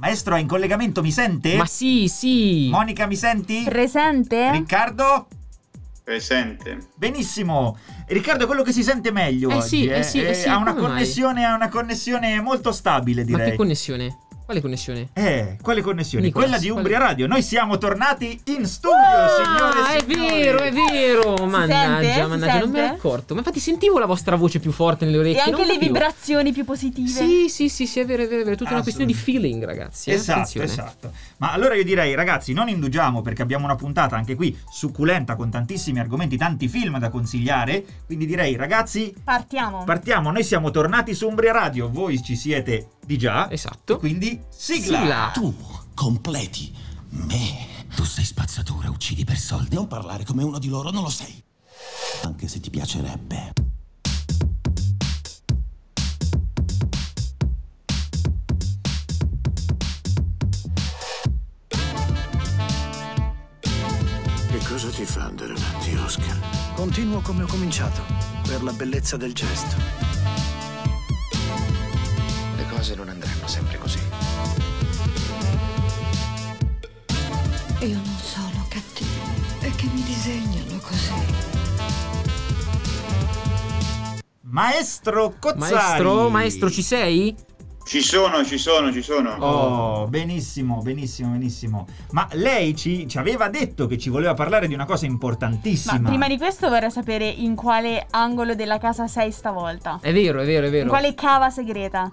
Maestro è in collegamento, mi sente? Ma sì, sì. Monica, mi senti? Presente? Riccardo? Presente. Benissimo. Riccardo è quello che si sente meglio Eh oggi. sì, eh sì, eh sì, ha, una connessione, ha una connessione molto stabile, Ma direi. che connessione? Quale connessione? Eh, quale connessione? Nicolas, Quella di quale- Umbria Radio. Noi siamo tornati in studio, signore Ah, e è signori. vero, è vero. Mannaggia, sente? Si mannaggia, non me ne accorto. Ma infatti sentivo la vostra voce più forte nelle E orecchie. anche non le capivo. vibrazioni più positive. Sì, sì, sì, sì, è vero, è vero, è vero. È tutta una questione di feeling, ragazzi. eh, Esatto, attenzione. esatto. Ma allora io direi, ragazzi, non indugiamo perché abbiamo una puntata anche qui succulenta con tantissimi argomenti, tanti film da consigliare. Quindi direi, ragazzi, Partiamo. partiamo. Noi siamo tornati su Umbria Radio, voi ci siete di già. Esatto. Quindi sigla. Sigla. Tu completi me. Tu sei spazzatura, uccidi per soldi. Non parlare come uno di loro, non lo sei. Anche se ti piacerebbe. Che cosa ti fa andare avanti, Oscar? Continuo come ho cominciato, per la bellezza del gesto. Cose non andranno sempre così. Io non sono cattivo, è che mi disegnano così. Maestro Cozzari. Maestro, maestro, ci sei? Ci sono, ci sono, ci sono. Oh, benissimo, benissimo, benissimo. Ma lei ci, ci aveva detto che ci voleva parlare di una cosa Ma importantissima. prima di questo vorrei sapere in quale angolo della casa sei stavolta. È vero, è vero, è In vero. quale cava segreta?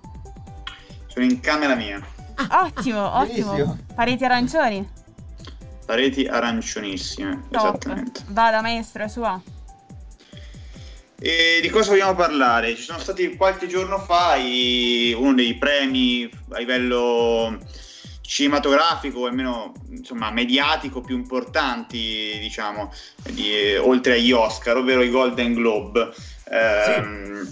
Sono in camera mia. Ottimo, ottimo. Benissimo. Pareti arancioni. Pareti aranciosissime, Top. esattamente. Vada maestro, è sua. E di cosa vogliamo parlare? Ci sono stati qualche giorno fa i- uno dei premi a livello cinematografico, o almeno insomma mediatico più importanti, diciamo, di- oltre agli Oscar, ovvero i Golden Globe. Ehm,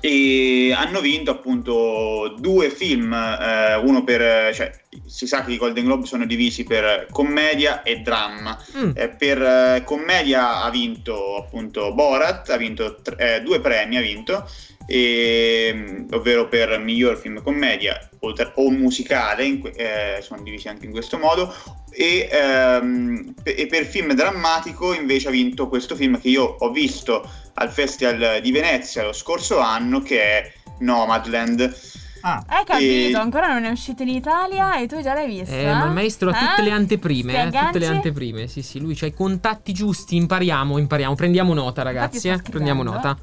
E hanno vinto appunto due film, eh, uno per, cioè, si sa che i Golden Globe sono divisi per commedia e dramma. Mm. Eh, per eh, commedia ha vinto appunto Borat, ha vinto tre- eh, due premi, ha vinto, e, mm, ovvero per miglior film commedia oltre- o musicale, que- eh, sono divisi anche in questo modo, e, ehm, e per film drammatico invece ha vinto questo film che io ho visto al Festival di Venezia lo scorso anno, che è Nomadland. Ah, Hai capito, E- ancora non è uscito in Italia e tu già l'hai vista? Eh, ma il maestro ha tutte Eh? le anteprime, eh, tutte le anteprime. Sì, sì, lui ha i contatti giusti, impariamo, impariamo. Prendiamo nota, ragazzi, eh. Prendiamo nota.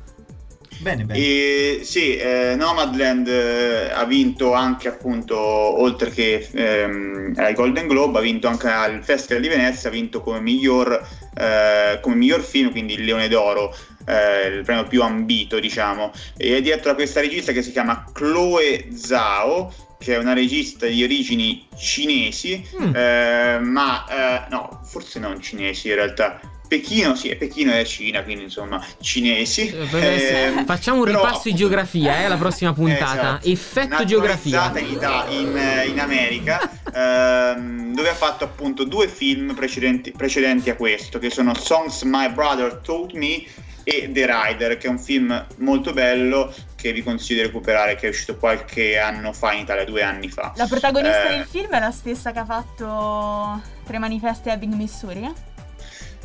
Bene, bene. E sì, eh, Nomadland eh, ha vinto anche appunto, oltre che ehm, ai Golden Globe, ha vinto anche al Festival di Venezia, ha vinto come miglior, eh, come miglior film, quindi il Leone d'Oro, eh, il premio più ambito, diciamo. E è dietro a questa regista che si chiama Chloe Zhao, che è una regista di origini cinesi, Mm. eh, ma eh, no, forse non cinesi in realtà. Pechino, sì, Pechino è Cina, quindi insomma, cinesi. Eh, Ehm, Facciamo un però, ripasso di geografia, eh, la prossima puntata. esatto. Effetto geografia. In, Ita- in, eh, in America, ehm, dove ha fatto appunto due film precedenti, precedenti a questo, che sono Songs My Brother Taught Me e The Rider, che è un film molto bello che vi consiglio di recuperare, che è uscito qualche anno fa in Italia, due anni fa. La protagonista Eh, del film è la stessa che ha fatto Tre manifesti a Ebbing, Missouri?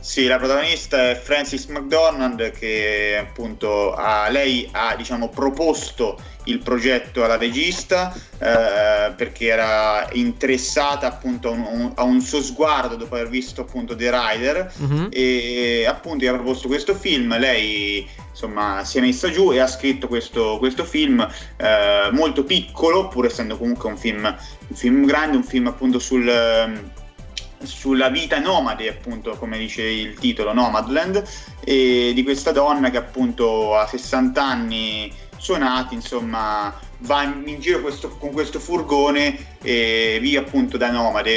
Sì, la protagonista è Frances McDormand che appunto ha, lei ha diciamo proposto il progetto alla regista eh, perché era interessata appunto a un, a un suo sguardo dopo aver visto appunto The Rider Mhm. e appunto gli ha proposto questo film, lei insomma si è messa giù e ha scritto questo, questo film eh, molto piccolo pur essendo comunque un film, un film grande, un film appunto sul... sulla vita nomade, appunto, come dice il titolo, Nomadland, e di questa donna che appunto a 60 anni suonati, insomma, va in, giro questo- con questo furgone e vive appunto da nomade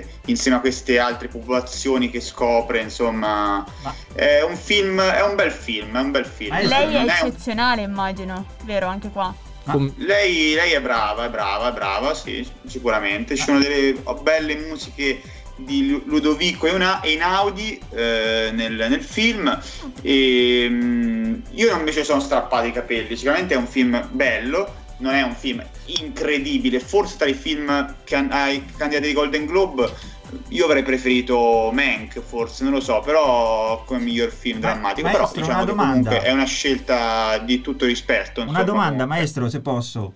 eh, insieme a queste altre popolazioni che scopre, insomma, Ma- è un film, è un bel film, è un bel film. Ma Lei è Non un- eccezionale, immagino, vero? Anche qua. Com- lei, lei è brava, è brava, è brava, sì, sicuramente. Ci sono delle belle musiche di Lu- Ludovico Einaudi eh, nel, nel film e mm, io invece sono strappato i capelli. Sicuramente è un film bello, non è un film incredibile, forse tra i film che han- ai candidati di Golden Globe io avrei preferito Mank, forse, non lo so, però come miglior film Ma- drammatico, maestro, però diciamo una che domanda. comunque è una scelta di tutto rispetto. Una insomma, domanda, comunque. maestro, se posso.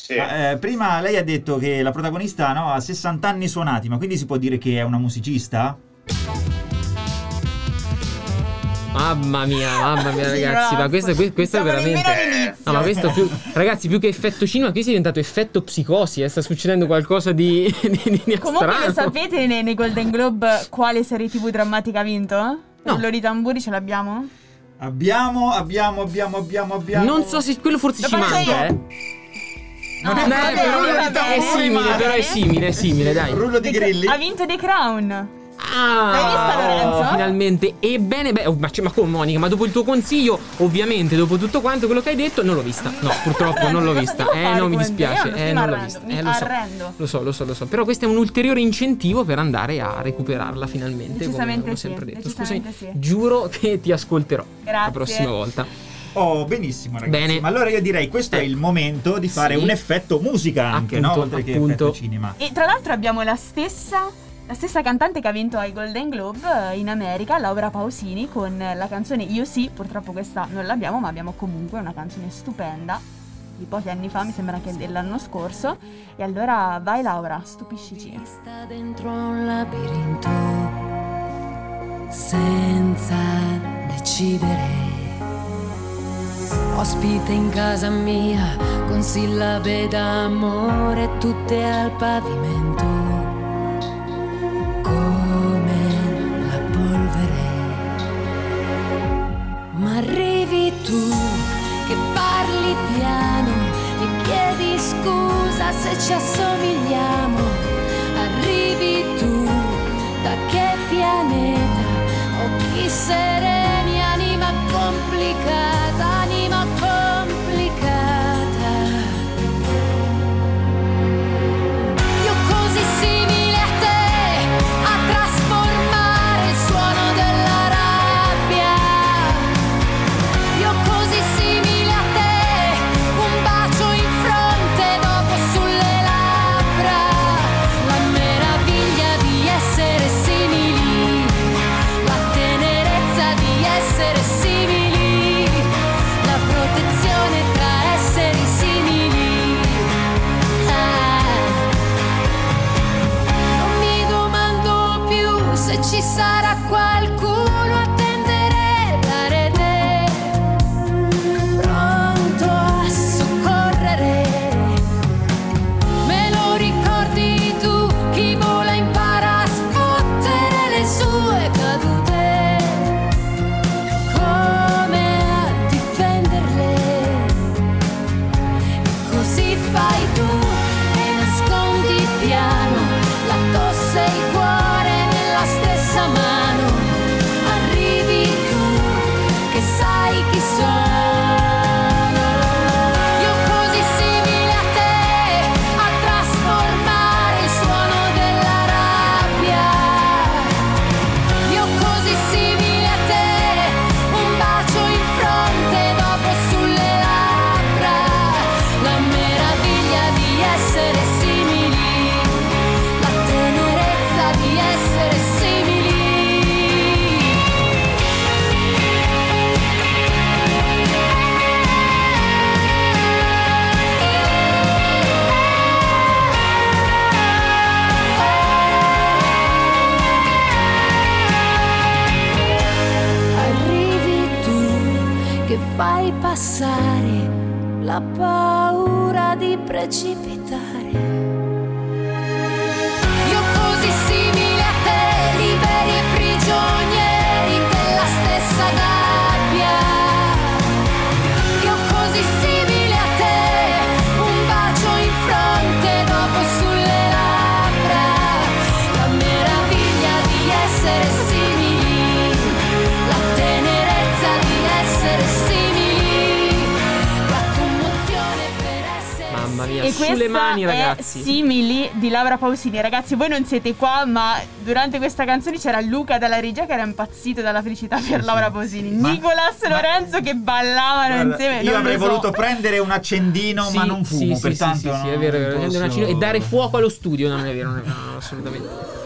Sì. Ma, eh, prima lei ha detto che la protagonista no, ha 60 anni suonati, ma quindi si può dire che è una musicista? Mamma mia, mamma mia, Sì, ragazzi. Ma questo, que- questo è veramente. No, ma questo più. Ragazzi, più che effetto cinema, qui si è diventato effetto psicosi. Eh? Sta succedendo qualcosa di, di, di Comunque strano. lo sapete nei, nei Golden Globe quale serie tv drammatica ha vinto? No. Quello di tamburi ce l'abbiamo? Abbiamo, abbiamo, abbiamo, abbiamo, abbiamo. Non so se quello forse Lo ci manca, io. eh. No, è- va bene, però va è simile, però è simile, è simile, dai. Rullo di grilli. Ha vinto The Crown. Ah, L'hai vista, Lorenzo? Finalmente. Ebbene, beh, oh, ma, ma come Monica? Ma dopo il tuo consiglio, ovviamente, dopo tutto quanto quello che hai detto, non l'ho vista. No, purtroppo non l'ho vista. Eh, no, mi dispiace. Non Eh, non l'ho vista. mi Eh, lo so. arrendo. Lo so, lo so, lo so. Però questo è un ulteriore incentivo per andare a recuperarla finalmente. Come sì, sempre detto. Scusami, sì. giuro che ti ascolterò Grazie. la prossima volta. Oh, benissimo, ragazzi. Bene. Ma allora io direi questo è Eh. il momento di fare Sì. un effetto musica anche, Appunto, no? Oltre che appunto. effetto cinema. E tra l'altro abbiamo la stessa, la stessa cantante che ha vinto ai Golden Globe eh, in America, Laura Pausini, con la canzone Io sì, purtroppo questa non l'abbiamo, ma abbiamo comunque una canzone stupenda di pochi anni fa, mi sembra che dell'anno scorso. E allora vai Laura, stupiscici. Sta dentro un labirinto senza decidere. Ospite in casa mia con sillabe d'amore tutte al pavimento. Come la polvere. Ma arrivi tu che parli piano e chiedi scusa se ci assomigliamo. Arrivi tu da che pianeta? Occhi sereni, Simili di Laura Pausini. Ragazzi, voi non siete qua, ma durante questa canzone c'era Luca dalla regia che era impazzito dalla felicità per Laura Pausini. Ma- Nicolas ma- Lorenzo che ballavano Guarda, insieme. io avrei so. voluto prendere un accendino, Sì, ma non sì, fumo, sì, pertanto sì, sì, sì, non è vero, è vero, posso- e dare fuoco allo studio. No, non è vero, non è vero, no, assolutamente.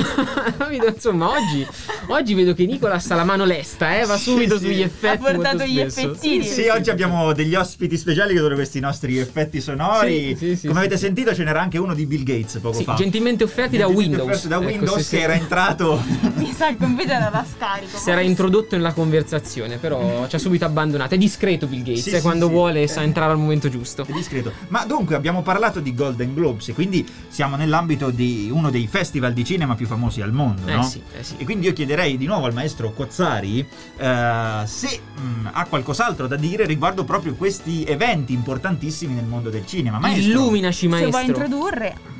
Insomma, oggi, oggi vedo che Nicolas ha la mano lesta, eh, va Sì, subito sì. sugli effetti. Ha portato gli effettini. Sì, oggi abbiamo degli ospiti speciali che sono questi nostri effetti sonori. Sì, sì, sì, Come sì, avete sì. sentito, ce n'era anche uno di Bill Gates poco Sì, fa. gentilmente offerti da Windows. da Ecco, Windows sì, sì. che era entrato. Mi sa il computer era da scarico. Si era introdotto nella conversazione, però ci ha subito abbandonato. È discreto Bill Gates, Sì, eh, sì, quando sì. vuole sa entrare al momento giusto. È discreto. Ma dunque abbiamo parlato di Golden Globes quindi siamo nell'ambito di uno dei festival di cinema più famosi al mondo, Eh no? sì, eh sì. E quindi io chiederei di nuovo al maestro Cozzari eh, se mh, ha qualcos'altro da dire riguardo proprio questi eventi importantissimi nel mondo del cinema. Maestro, Illuminaci, Se vuoi maestro. introdurre.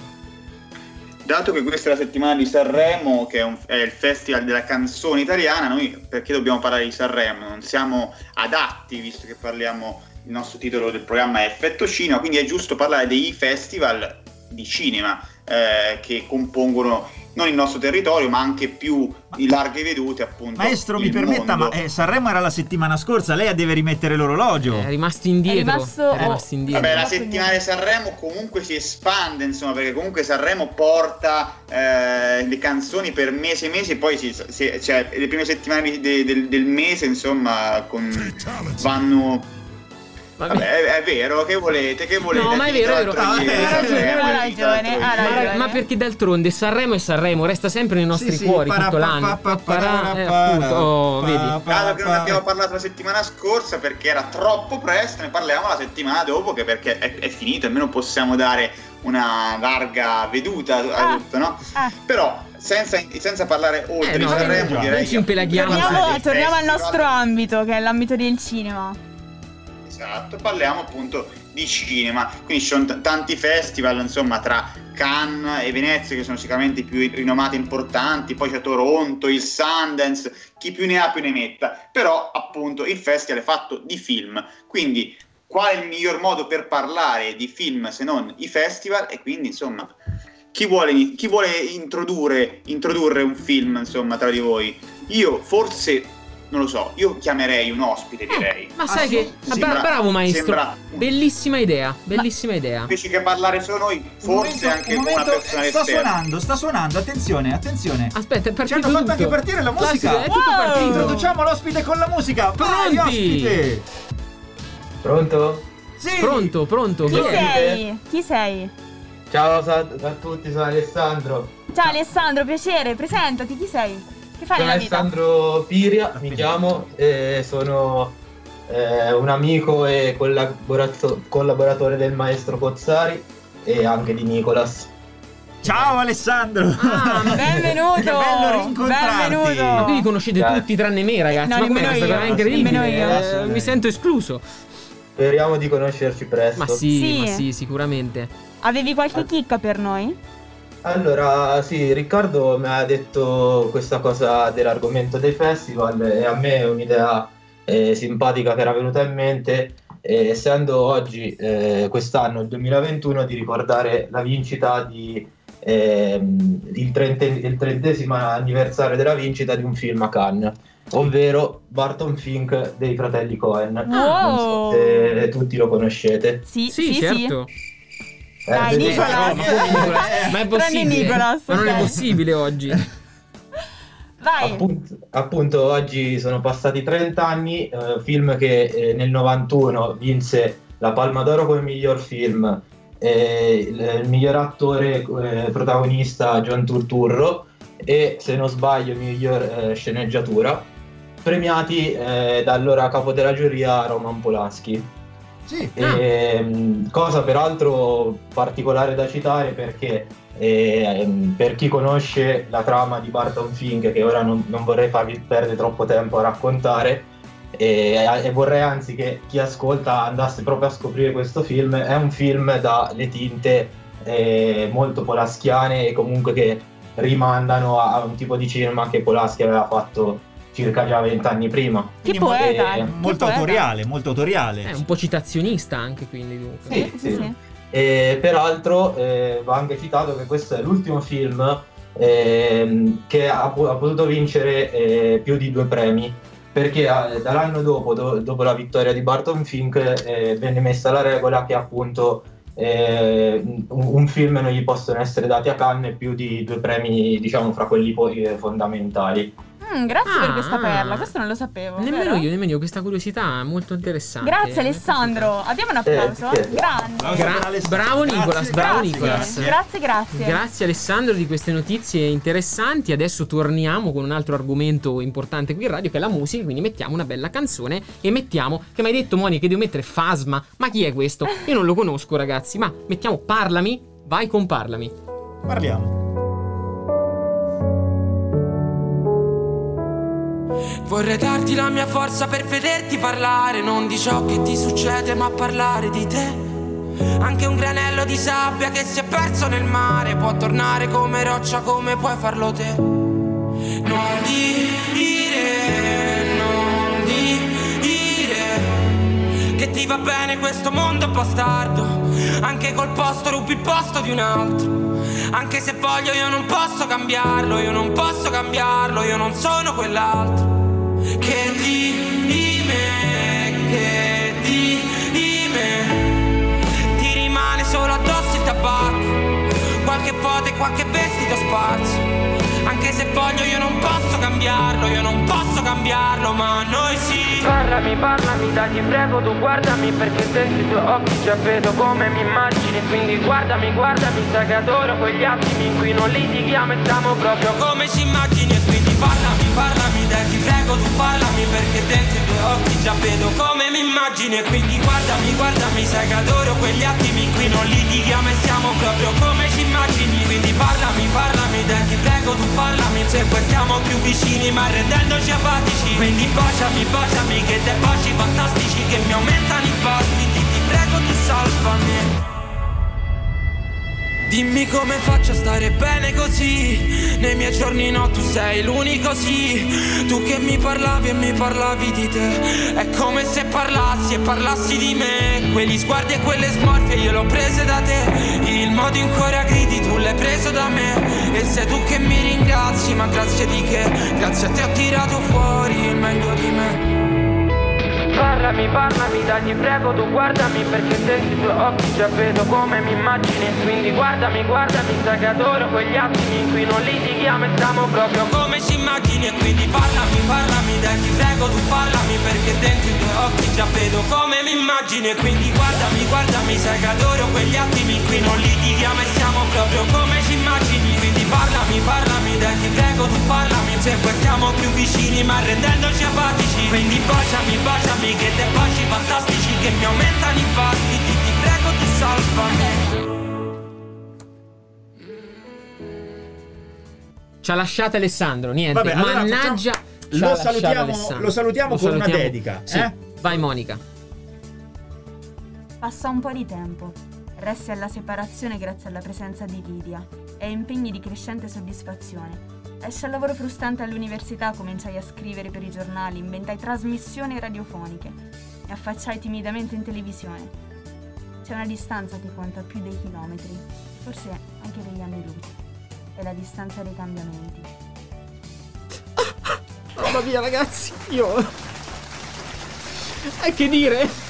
Dato che questa è la settimana di Sanremo, che è, un- è il festival della canzone italiana, noi perché dobbiamo parlare di Sanremo? Non siamo adatti, visto che parliamo, il nostro titolo del programma è Effetto Cinema, quindi è giusto parlare dei festival di cinema eh, che compongono non il nostro territorio, ma anche più di larghe vedute, appunto. Maestro, mi permetta, mondo. ma eh, Sanremo era la settimana scorsa, lei deve rimettere l'orologio. È rimasto indietro. È rimasto- È rimasto indietro. Vabbè, la settimana di Sanremo comunque si espande, insomma, perché comunque Sanremo porta eh, le canzoni per mesi e mesi, e poi si, si- cioè, le prime settimane di- de- del, del mese, insomma, con, vanno... Vabbè. Vabbè, è, è vero, che volete, che volete? No, ma è vero, è vero. Ha ragione, Sanremo, ha l'altro ragione, Ma, perché d'altronde Sanremo è Sanremo, resta sempre nei nostri Sì, sì, cuori tutto l'anno. eh, appunto, oh, vedi. Dato che non abbiamo parlato la settimana scorsa perché era troppo presto, ne parliamo la settimana dopo che perché è, è finito, almeno possiamo dare una larga veduta a Ah. tutto, no? Ah. Però senza, senza parlare oltre Eh, di no, Sanremo direi ci che impelaghiamo. Torniamo, torniamo al nostro ambito, che è l'ambito del cinema. Esatto, parliamo appunto di cinema, quindi ci sono t- tanti festival, insomma, tra Cannes e Venezia che sono sicuramente i più rinomati e importanti, poi c'è Toronto, il Sundance, chi più ne ha più ne metta, però appunto il festival è fatto di film, quindi qual è il miglior modo per parlare di film se non i festival? E quindi insomma chi vuole, chi vuole introdurre, introdurre un film insomma tra di voi? Io forse non lo so, io chiamerei un ospite direi. Ma sai che. Sembra- bra- bravo maestro. sembra- Bellissima idea, bellissima idea. invece che parlare solo noi, Un forse momento- anche un una momento, persona sta esterna. suonando, sta suonando, attenzione, attenzione. Aspetta, è Ci partito hanno fatto tutto. anche partire la musica. È tutto Wow! partito. Introduciamo l'ospite con la musica. Vai, Pronti? ospite. Pronto? Sì. Pronto, pronto. Chi chi è? sei? Chi sei? Ciao a tutti, sono Alessandro. Ciao Alessandro, piacere, presentati, chi sei? Che fai Sono? Alessandro Piria, mi chiamo, e sono eh, un amico e collaborato- collaboratore del maestro Cozzari e anche di Nicolas. Ciao Alessandro. Ah, Benvenuto! Che bello rincontrarti. Benvenuto! Ma qui li conoscete Dai. tutti tranne me, ragazzi. No, ma questa io. cosa? È incredibile. Io. Eh, mi sento escluso. Speriamo di conoscerci presto. Ma sì, Sì. ma sì, sicuramente. Avevi qualche chicca per noi? Allora, sì, Riccardo mi ha detto questa cosa dell'argomento dei festival e a me è un'idea eh, simpatica che era venuta in mente, eh, essendo oggi, eh, quest'anno, il 2021, di ricordare la vincita di ehm, il, trente- il trentesimo anniversario della vincita di un film a Cannes, ovvero Barton Fink dei fratelli Cohen. Wow. Non so se tutti lo conoscete. Sì, Sì, sì, sì. certo. Eh, Dai, vedete- Nicolas. ma, è possibile? Nicolas, ma non è possibile oggi. Vai! Appunto, appunto, oggi sono passati 30 anni, eh, film che eh, nel 91 vinse la Palma d'Oro come miglior film, eh, il, il miglior attore eh, protagonista John Turturro e se non sbaglio miglior eh, sceneggiatura, premiati eh, da allora capo della giuria Roman Polanski. Sì. Ehm, cosa peraltro particolare da citare perché ehm, per chi conosce la trama di Barton Fink, che ora non, non vorrei farvi perdere troppo tempo a raccontare, e, e vorrei anzi che chi ascolta andasse proprio a scoprire questo film, è un film dalle tinte eh, molto polaschiane e comunque che rimandano a, a un tipo di cinema che Polaschi aveva fatto circa già vent'anni prima. Che poeta! eh, che Molto poeta. autoriale, molto autoriale. È un po' citazionista anche, quindi. Dunque. Sì, Sì, sì, sì. E peraltro eh, va anche citato che questo è l'ultimo film ehm, che ha, ha potuto vincere eh, più di due premi perché eh, dall'anno dopo, do- dopo la vittoria di Barton Fink, eh, venne messa la regola che appunto eh, un, un film non gli possono essere dati a Cannes più di due premi, diciamo, fra quelli poi, eh, fondamentali. Mm, grazie per Ah, questa ah. perla, questo non lo sapevo. Nemmeno vero? io, nemmeno io, questa curiosità è molto interessante. Grazie Alessandro, abbiamo un applauso? Eh, sì. Grande. Gra- per bravo Grazie. Nicolas, bravo Grazie, Nicolas. Grazie, grazie. Grazie Alessandro di queste notizie interessanti. Adesso torniamo con un altro argomento importante qui in radio che è la musica. Quindi mettiamo una bella canzone e mettiamo. Che mi hai detto, Monica, che devo mettere Fasma. Ma chi è questo? Io non lo conosco, ragazzi. Ma mettiamo Parlami. Vai con Parlami. Parliamo. Vorrei darti la mia forza per vederti parlare, non di ciò che ti succede, ma parlare di te. Anche un granello di sabbia che si è perso nel mare può tornare come roccia come puoi farlo te. Non dire, ti va bene questo mondo bastardo. Anche col posto rubi il posto di un altro. Anche se voglio io non posso cambiarlo, io non posso cambiarlo, io non sono quell'altro. Che di, di me, che di, di me Ti rimane solo addosso il tabacco Qualche foto e qualche vestito sparso Anche se voglio io non posso cambiarlo Io non posso cambiarlo ma noi sì. Parlami, parlami, dai ti prego tu guardami Perché dentro i tuoi occhi già vedo come mi immagini Quindi guardami, guardami, sai che adoro quegli attimi In cui non litighiamo e siamo proprio come ci immagini E quindi parlami, parlami, dai ti prego tu parlami Perché dentro i tuoi occhi già vedo come mi immagini E quindi guardami, guardami, sai che adoro quegli attimi In cui non litighiamo e siamo proprio come ci immagini Quindi parlami, parlami, dai ti prego tu parlami Se poi stiamo più vicini ma rendendoci apatici. Quindi baciami, baciami, che te baci fantastici Che mi aumentano i battiti, ti prego tu salvami Dimmi come faccio a stare bene così. Nei miei giorni no, tu sei l'unico sì. Tu che mi parlavi e mi parlavi di te. È come se parlassi e parlassi di me. Quegli sguardi e quelle smorfie io l'ho prese da te. Il modo in cui ora gridi tu l'hai preso da me. E sei tu che mi ringrazi, ma grazie di che? Grazie a te ho tirato fuori il meglio di me Parlami, parlami, dai ti prego tu guardami Perché dentro i tuoi occhi già vedo come mi immagini. Quindi guardami, guardami, sai che adoro quegli attimi In cui non litighiamo e siamo proprio come ci immagini. E quindi parlami, parlami, dai ti prego tu parlami Perché dentro i tuoi occhi già vedo come mi immagini. E quindi guardami, guardami, sai che adoro quegli attimi In cui non litighiamo e siamo proprio come ci immagini. Quindi parlami, parlami, dai ti prego tu parlami Se poi stiamo più vicini ma rendendoci apatici. Quindi baciami, baciami, che te baci fantastici Che mi aumentano i battiti, ti prego tu salvami Ci ha lasciato Alessandro, niente. Vabbè, allora Mannaggia. lo salutiamo- lo salutiamo con una dedica, Sì. eh? Vai Monica. Passa un po' di tempo. Resti alla separazione grazie alla presenza di Lidia e impegni di crescente soddisfazione. Esci al lavoro frustrante all'università, cominciai a scrivere per i giornali, inventai trasmissioni radiofoniche e affacciai timidamente in televisione. C'è una distanza che conta più dei chilometri, forse anche degli anni luce. È la distanza dei cambiamenti. Mamma mia, ragazzi, io. E che dire?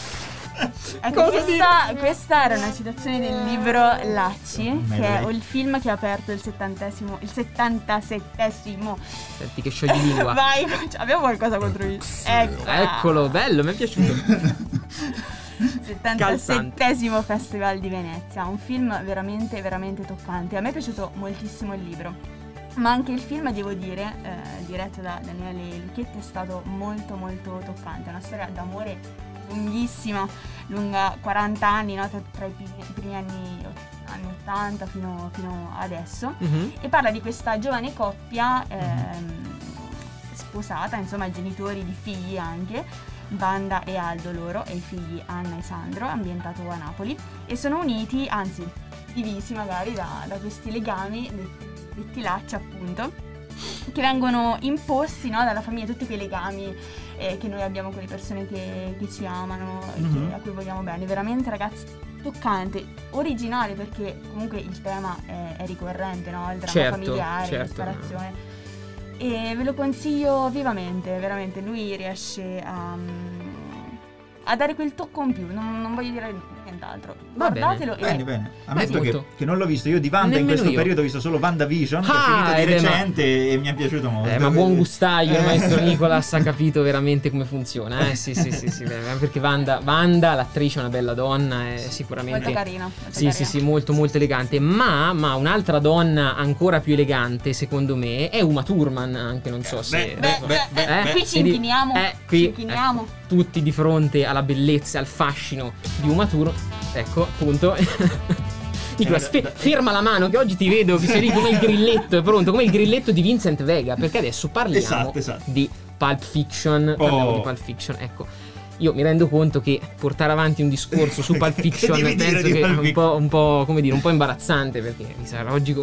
Ecco, questa, questa era una citazione del libro Lacci, che è il film che ha aperto il settantesimo, il settantasettesimo. Senti che sciogli lingua. Vai, abbiamo qualcosa contro il... Ecco. Eccolo, bello, mi è piaciuto. 77esimo Festival di Venezia, un film veramente veramente toccante. A me è piaciuto moltissimo il libro. Ma anche il film, devo dire, eh, diretto da Daniele Lucchetti, è stato molto molto toccante. È una storia d'amore lunghissima, lunga 40 anni, no? tra, tra i primi, anni, anni 80 fino, fino adesso. Mhm. E parla di questa giovane coppia ehm, sposata, insomma genitori di figli anche, Banda e Aldo loro, e i figli Anna e Sandro, ambientato a Napoli, e sono uniti, anzi divisi magari da, da questi legami, detti- detti lacci appunto, che vengono imposti no, dalla famiglia, tutti quei legami eh, che noi abbiamo con le persone che, che ci amano, e che- Mhm. a cui vogliamo bene. Veramente ragazzi, toccante, originale perché comunque il tema è, è ricorrente, no? Il dramma Certo, familiare, certo. la separazione. E ve lo consiglio vivamente, veramente. Lui riesce a, a dare quel tocco in più, non, non voglio dire nient'altro. Va bene. Guardatelo e Bene, bene. Ammetto Beh, che, che non l'ho visto. Io di Wanda in Nemmeno questo io. periodo ho visto solo WandaVision, che Ah, è finito di ed è ma- recente e mi è piaciuto molto. Eh, ma buon gustaio, il Eh. maestro Nicolas ha capito veramente come funziona. Eh, sì, sì, sì, sì, beh, perché Wanda, Wanda, l'attrice, è una bella donna, è sicuramente. molto carina. molto Sì, carina. sì, sì, molto, molto elegante. Ma, ma un'altra donna ancora più elegante, secondo me, è Uma Thurman. Anche non so se. Beh, beh, beh, Eh? qui ci inchiniamo. eh, qui, ci inchiniamo. Tutti di fronte alla bellezza, al fascino di Uma Thurman. Ecco, appunto. Nicolas, Eh, fe- ferma la mano che oggi ti vedo che sei lì come il grilletto, è pronto, come il grilletto di Vincent Vega, perché adesso parliamo Esatto, esatto. di Pulp Fiction, parliamo Oh. di Pulp Fiction, ecco. Io mi rendo conto che portare avanti un discorso su Pulp Fiction penso di che è un po', un po', come dire, un po' imbarazzante perché mi sarà oggi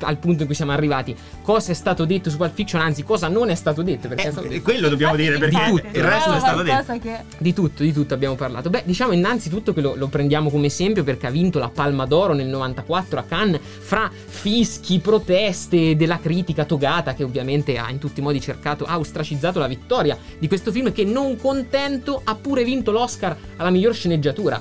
al punto in cui siamo arrivati. Cosa è stato detto su Pulp Fiction, anzi cosa non è stato detto, perché è stato Eh, detto quello dobbiamo dire perché Infatti, il resto è stato detto. che di tutto, di tutto abbiamo parlato. Beh, diciamo innanzitutto che lo, lo prendiamo come esempio perché ha vinto la Palma d'Oro nel 94 a Cannes fra fischi, proteste della critica togata che ovviamente ha in tutti i modi cercato, ha ostracizzato la vittoria di questo film che non contento ha pure vinto l'Oscar alla miglior sceneggiatura.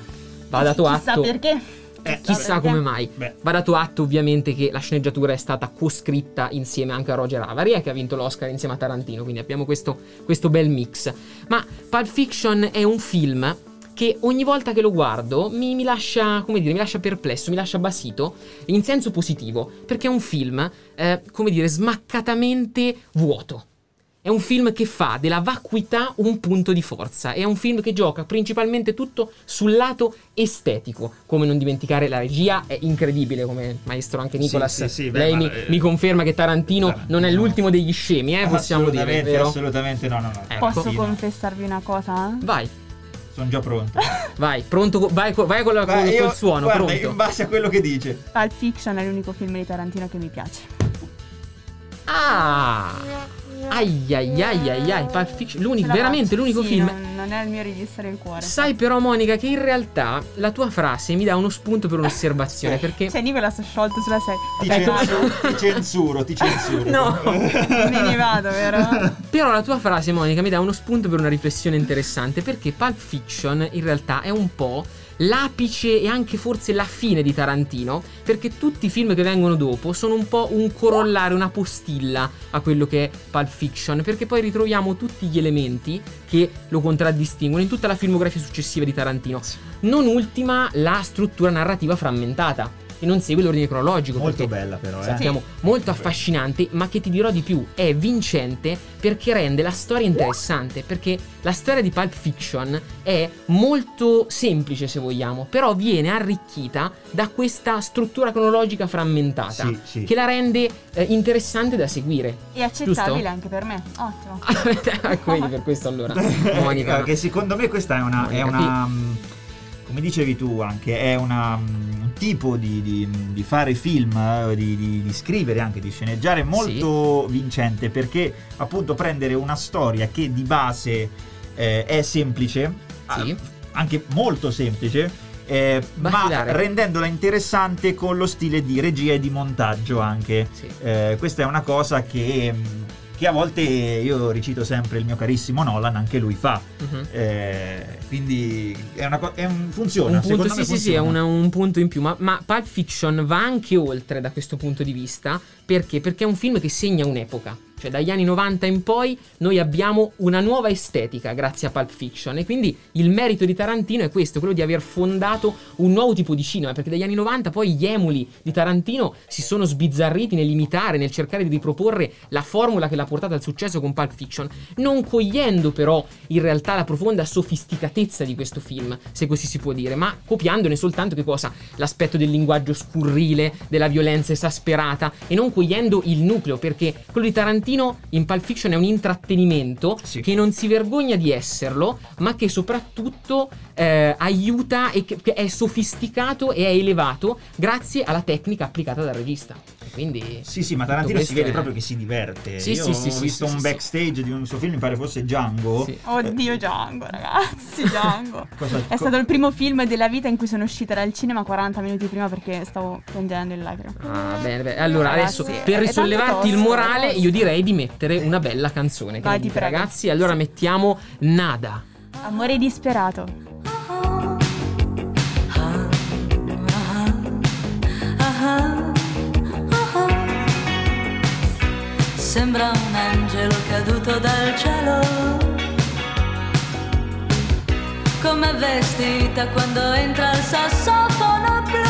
Va dato chissà atto perché. Eh, Chissà Perché? come mai. Beh. Va dato atto ovviamente che la sceneggiatura è stata coscritta insieme anche a Roger Avary che ha vinto l'Oscar insieme a Tarantino, quindi abbiamo questo, questo bel mix. Ma Pulp Fiction è un film che ogni volta che lo guardo mi, mi lascia, come dire, mi lascia perplesso, mi lascia basito, in senso positivo, perché è un film, eh, come dire, smaccatamente vuoto. È un film che fa della vacuità un punto di forza. È un film che gioca principalmente tutto sul lato estetico. Come non dimenticare la regia, è incredibile, come maestro anche Nicolas. sì, sì, beh, Lei ma, mi, eh, mi conferma che Tarantino, Tarantino. non è l'ultimo degli scemi, eh, possiamo dire, assolutamente, vero? assolutamente no, no, no. Ecco. Posso confessarvi una cosa? Vai, Sono già pronto. vai, pronto, vai, vai con, la- Ma con- io- col suono, guarda, pronto. in base a quello che dice. Pulp Fiction è l'unico film di Tarantino che mi piace. Ah! Ai ai ai ai ai, Pulp Fiction, l'unico, veramente faccio. l'unico Sì, film Non, non è il mio registro del cuore. Sai però Monica che in realtà la tua frase mi dà uno spunto per un'osservazione perché Cioè, Nicolas è sciolto sulla serie. Ti, Ecco. censuro, ti censuro, ti censuro. No. Me ne vado, vero? Però la tua frase, Monica, mi dà uno spunto per una riflessione interessante. Perché Pulp Fiction in realtà è un po' l'apice e anche forse la fine di Tarantino. Perché tutti i film che vengono dopo sono un po' un corollario, una postilla a quello che è Pulp Fiction. Perché poi ritroviamo tutti gli elementi che lo contraddistinguono in tutta la filmografia successiva di Tarantino. Non ultima la struttura narrativa frammentata. E non segue l'ordine cronologico. Molto perché bella però, eh. sappiamo molto affascinante, ma che ti dirò di più, è vincente perché rende la storia interessante, perché la storia di Pulp Fiction è molto semplice se vogliamo, però viene arricchita da questa struttura cronologica frammentata Sì, sì. che la rende eh, interessante da seguire. E accettabile Giusto? anche per me. Ottimo. ecco, vedi per questo allora, Monica. Che secondo me questa è una. È Monica, una mm, come dicevi tu anche, è una, mm, un tipo di, di- di fare film, eh, di, di- scrivere anche, di sceneggiare molto vincente perché appunto prendere una storia che di base eh, è semplice, Sì. anche molto semplice, eh, ma rendendola interessante con lo stile di regia e di montaggio anche. Sì. Eh, questa è una cosa che, mm, che a volte io ricito sempre il mio carissimo Nolan, anche lui fa. Mhm. Eh, quindi è una co- è un- funziona. Un punto, sì, me sì, sì, è funziona. una- un punto in più. Ma, ma Pulp Fiction va anche oltre da questo punto di vista. Perché? Perché è un film che segna un'epoca. Cioè, dagli anni 90 in poi noi abbiamo una nuova estetica grazie a Pulp Fiction. E quindi il merito di Tarantino è questo: quello di aver fondato un nuovo tipo di cinema. Perché dagli anni 90 poi gli emuli di Tarantino si sono sbizzarriti nell'imitare, nel cercare di riproporre la formula che l'ha portata al successo con Pulp Fiction. Non cogliendo però in realtà la profonda sofisticatezza di questo film, se così si può dire, ma copiandone soltanto che cosa? L'aspetto del linguaggio scurrile, della violenza esasperata e non cogliendo il nucleo, perché quello di Tarantino in Pulp Fiction è un intrattenimento Sì. che non si vergogna di esserlo, ma che soprattutto eh, aiuta e che è sofisticato e è elevato grazie alla tecnica applicata dal regista. Quindi Sì, sì, ma Tarantino si vede è- proprio che si diverte. Sì, Io sì, sì, ho sì, visto sì, un sì, backstage di un suo film, mi pare fosse Django. Sì. Oddio Django, ragazzi, Django. Cosa- È stato il primo film della vita in cui sono uscita dal cinema 40 minuti prima perché stavo piangendo in lacrime. Ah, bene, bene. Allora, Ragazzi, adesso per risollevarti il morale, io direi di mettere una bella canzone. Vai, ti prego. ragazzi? Allora mettiamo Nada. Amore disperato. Sembra un angelo caduto dal cielo. Come vestita quando entra il sassofono blu.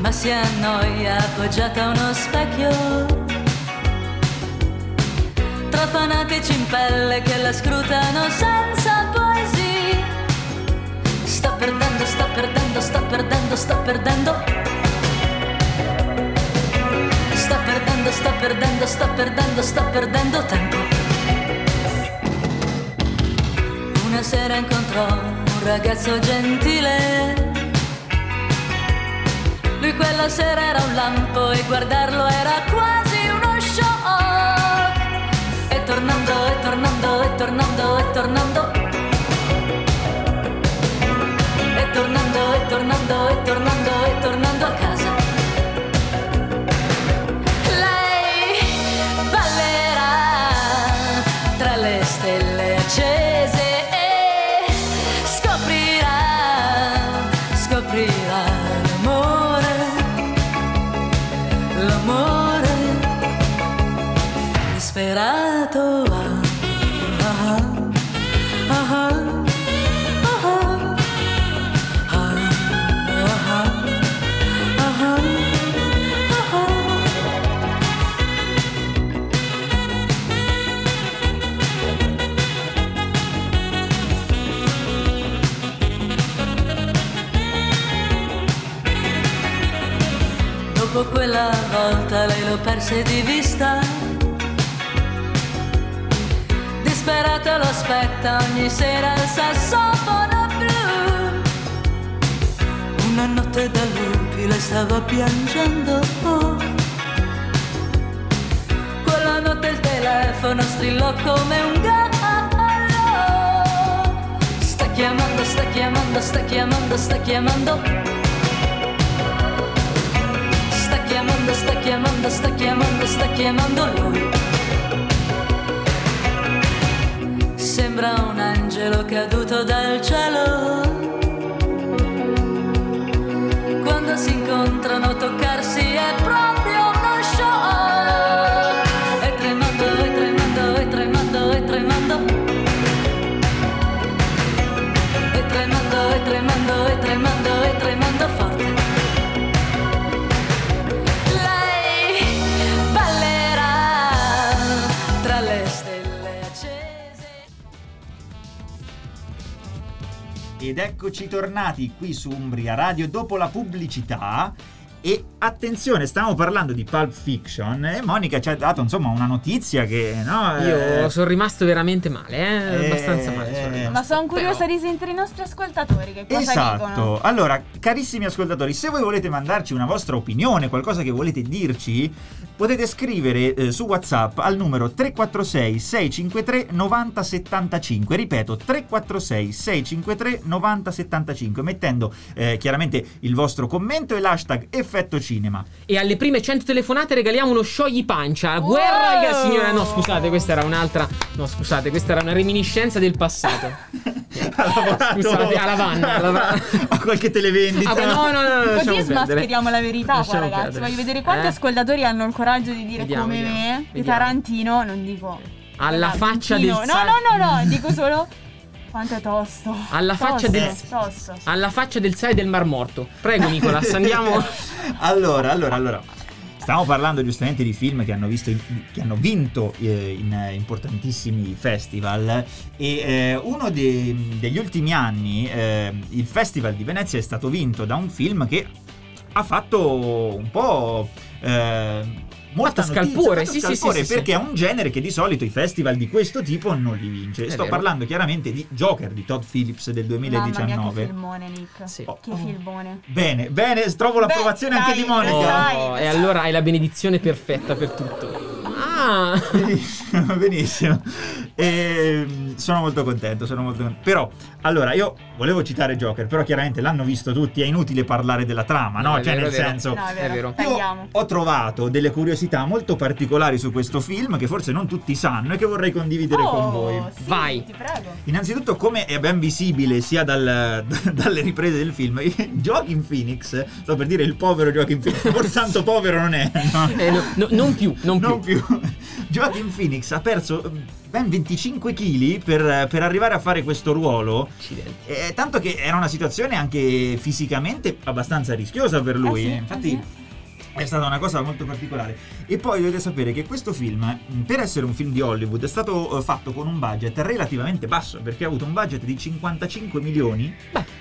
Ma si annoia appoggiata a uno specchio. Tra fanatici in pelle che la scrutano senza poesia. Sto perdendo, sto perdendo, sto perdendo, sto perdendo. Perdendo, sto perdendo, sto perdendo, sto perdendo tempo. Una sera incontrò un ragazzo gentile. Lui quella sera era un lampo e guardarlo era quasi uno shock. E tornando, e tornando, e tornando. E tornando, e tornando, e tornando, e tornando volta lei lo perse di vista. Disperata lo aspetta ogni sera il sassofono blu. Una notte da lupi lei stava piangendo. Quella notte il telefono strillò come un gallo. Sta chiamando, sta chiamando, sta chiamando, sta chiamando. Chiamando, sta chiamando, sta chiamando, lui. Sembra un angelo caduto dal cielo. Ed eccoci tornati qui su Umbria Radio dopo la pubblicità. E attenzione, stiamo parlando di Pulp Fiction e Monica ci ha dato insomma una notizia che no, Io eh, sono rimasto veramente male, eh? Eh, abbastanza male. eh. Ma sono curiosa Però- di sentire i nostri ascoltatori che cosa Esatto. dicono. Allora, carissimi ascoltatori, se voi volete mandarci una vostra opinione, qualcosa che volete dirci, potete scrivere eh, su WhatsApp al numero 346 653 9075. Ripeto, 346 653 9075, mettendo eh, chiaramente il vostro commento e l'hashtag effetto cinema. E alle prime 100 telefonate regaliamo uno sciogli pancia. Guerra, Wow! che signora. No, scusate, questa era un'altra. No, scusate, questa era una reminiscenza del passato. ha lavorato Scusate, a Lavanna, a Lavanna. a qualche televendita. Ah, no, no, no, no, Così smascheriamo la verità qua, ragazzi. perdere. Voglio vedere quanti Eh? ascoltatori hanno il coraggio di dire Vediamo, come vediamo, me di vediamo. Tarantino, non dico Alla faccia del No, no, no, no, dico solo quanto è tosto. Alla faccia Tosto, del- tosto. Alla faccia del sai del Mar Morto. Prego, Nicolas, andiamo. allora, allora, allora. Stiamo parlando giustamente di film che hanno, visto, che hanno vinto eh, in eh, importantissimi festival e eh, uno dei- degli ultimi anni eh, il Festival di Venezia è stato vinto da un film che ha fatto un po' notizia, scalpore, sì, sì, scalpore, sì, sì, perché è un genere che di solito i festival di questo tipo non li vince. È Sto vero. parlando chiaramente di Joker di Todd Phillips del Mamma mia, che 2019. filmone, Nick. Sì. Che filmone. Bene, bene, trovo l'approvazione Beh, anche dai, di Monica. Oh, e allora hai la benedizione perfetta per tutto. Ah! Benissimo, benissimo. Ehm, sono molto contento, sono molto contento. Però, allora, io volevo citare Joker, però chiaramente l'hanno visto tutti, è inutile parlare della trama, no? No, cioè, vero, nel senso... No, è vero. È vero. Ho trovato delle curiosità molto particolari su questo film che forse non tutti sanno e che vorrei condividere Oh, con voi. sì, Vai. Ti prego. Innanzitutto, come è ben visibile sia dal- dalle riprese del film, Joaquin Phoenix, sto per dire il povero Joaquin Phoenix, forse tanto povero non è, no? Eh, no, no, non più, non più. non più. Joaquin Phoenix ha perso eh, ben 25 kg per, per arrivare a fare questo ruolo. Eh, tanto che era una situazione anche fisicamente abbastanza rischiosa per lui. Eh sì, eh. eh Infatti. sì. È stata una cosa molto particolare. E poi dovete sapere che questo film, mh, per essere un film di Hollywood, è stato eh, fatto con un budget relativamente basso, perché ha avuto un budget di 55 milioni,